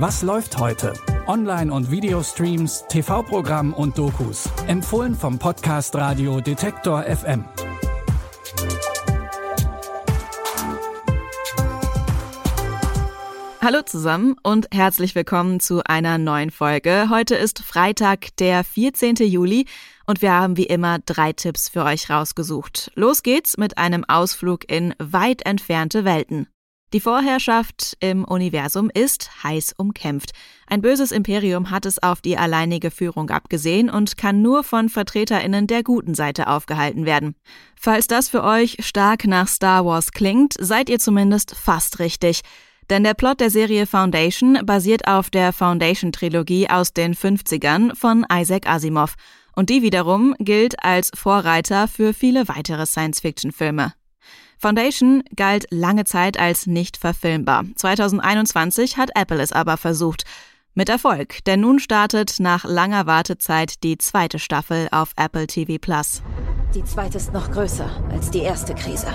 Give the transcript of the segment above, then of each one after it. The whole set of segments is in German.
Was läuft heute? Online- und Videostreams, TV-Programm und Dokus. Empfohlen vom Podcast Radio Detektor FM. Hallo zusammen und herzlich willkommen zu einer neuen Folge. Heute ist Freitag, der 14. Juli und wir haben wie immer drei Tipps für euch rausgesucht. Los geht's mit einem Ausflug in weit entfernte Welten. Die Vorherrschaft im Universum ist heiß umkämpft. Ein böses Imperium hat es auf die alleinige Führung abgesehen und kann nur von Vertreterinnen der guten Seite aufgehalten werden. Falls das für euch stark nach Star Wars klingt, seid ihr zumindest fast richtig. Denn der Plot der Serie Foundation basiert auf der Foundation-Trilogie aus den 50ern von Isaac Asimov. Und die wiederum gilt als Vorreiter für viele weitere Science-Fiction-Filme. Foundation galt lange Zeit als nicht verfilmbar. 2021 hat Apple es aber versucht. Mit Erfolg, denn nun startet nach langer Wartezeit die zweite Staffel auf Apple TV Plus. Die zweite ist noch größer als die erste Krise.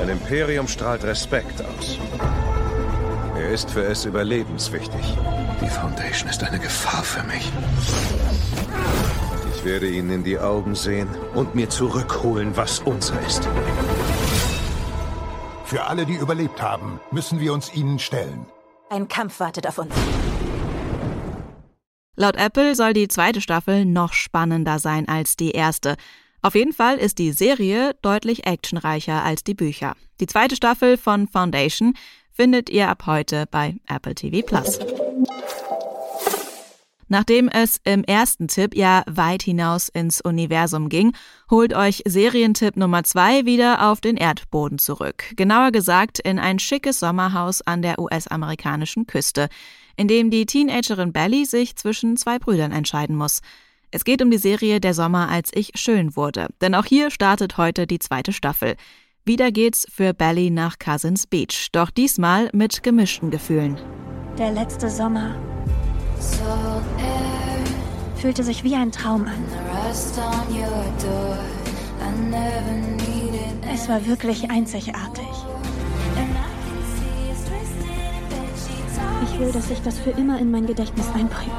Ein Imperium strahlt Respekt aus. Er ist für es überlebenswichtig. Die Foundation ist eine Gefahr für mich. Ich werde ihnen in die Augen sehen und mir zurückholen, was unser ist. Für alle, die überlebt haben, müssen wir uns ihnen stellen. Ein Kampf wartet auf uns. Laut Apple soll die zweite Staffel noch spannender sein als die erste. Auf jeden Fall ist die Serie deutlich actionreicher als die Bücher. Die zweite Staffel von Foundation findet ihr ab heute bei Apple TV Plus. Nachdem es im ersten Tipp ja weit hinaus ins Universum ging, holt euch Serientipp Nummer zwei wieder auf den Erdboden zurück. Genauer gesagt in ein schickes Sommerhaus an der US-amerikanischen Küste, in dem die Teenagerin Belly sich zwischen zwei Brüdern entscheiden muss. Es geht um die Serie Der Sommer, als ich schön wurde, denn auch hier startet heute die zweite Staffel. Wieder geht's für Belly nach Cousins Beach, doch diesmal mit gemischten Gefühlen. Der letzte Sommer fühlte sich wie ein Traum an. Es war wirklich einzigartig. Ich will, dass sich das für immer in mein Gedächtnis einprägt.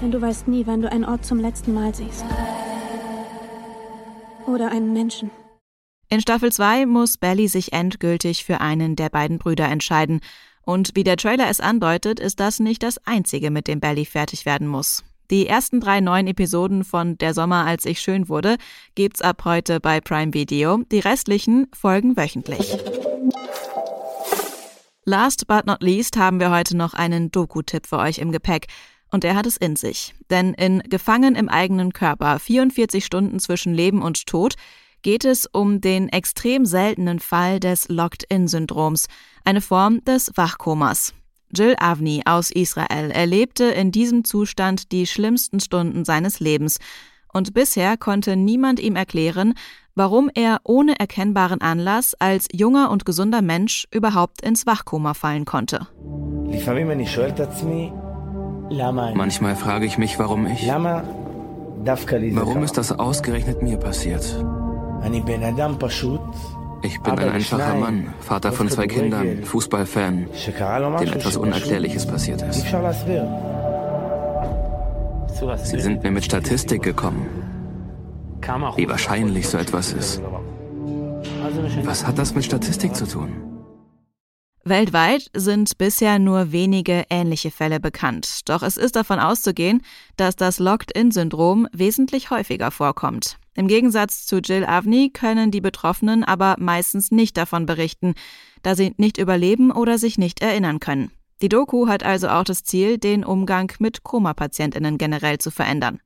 Denn du weißt nie, wann du einen Ort zum letzten Mal siehst. Oder einen Menschen. In Staffel 2 muss Belly sich endgültig für einen der beiden Brüder entscheiden. Und wie der Trailer es andeutet, ist das nicht das einzige, mit dem Belly fertig werden muss. Die ersten drei neuen Episoden von Der Sommer, als ich schön wurde, gibt's ab heute bei Prime Video. Die restlichen folgen wöchentlich. Last but not least haben wir heute noch einen Doku-Tipp für euch im Gepäck. Und er hat es in sich. Denn in Gefangen im eigenen Körper, 44 Stunden zwischen Leben und Tod, geht es um den extrem seltenen Fall des Locked-In-Syndroms, eine Form des Wachkomas. Jill Avni aus Israel erlebte in diesem Zustand die schlimmsten Stunden seines Lebens. Und bisher konnte niemand ihm erklären, warum er ohne erkennbaren Anlass als junger und gesunder Mensch überhaupt ins Wachkoma fallen konnte. Manchmal frage ich mich, warum ich. Warum ist das ausgerechnet mir passiert? Ich bin ein einfacher Mann, Vater von zwei Kindern, Fußballfan, dem etwas Unerklärliches passiert ist. Sie sind mir mit Statistik gekommen, wie wahrscheinlich so etwas ist. Was hat das mit Statistik zu tun? Weltweit sind bisher nur wenige ähnliche Fälle bekannt, doch es ist davon auszugehen, dass das Locked-In-Syndrom wesentlich häufiger vorkommt. Im Gegensatz zu Jill Avni können die Betroffenen aber meistens nicht davon berichten, da sie nicht überleben oder sich nicht erinnern können. Die Doku hat also auch das Ziel, den Umgang mit Koma-Patientinnen generell zu verändern.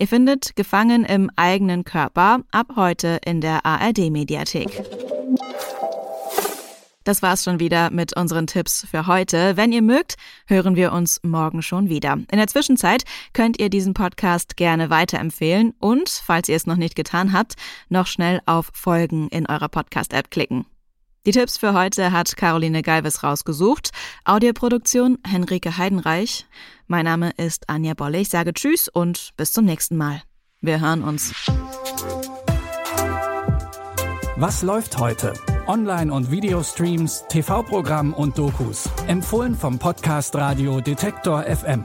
Ihr findet Gefangen im eigenen Körper ab heute in der ARD-Mediathek. Das war's schon wieder mit unseren Tipps für heute. Wenn ihr mögt, hören wir uns morgen schon wieder. In der Zwischenzeit könnt ihr diesen Podcast gerne weiterempfehlen und, falls ihr es noch nicht getan habt, noch schnell auf Folgen in eurer Podcast-App klicken. Die Tipps für heute hat Caroline Galvis rausgesucht. Audioproduktion Henrike Heidenreich. Mein Name ist Anja Bolle. Ich sage Tschüss und bis zum nächsten Mal. Wir hören uns. Was läuft heute? Online- und Videostreams, TV-Programm und Dokus. Empfohlen vom Podcast Radio Detektor FM.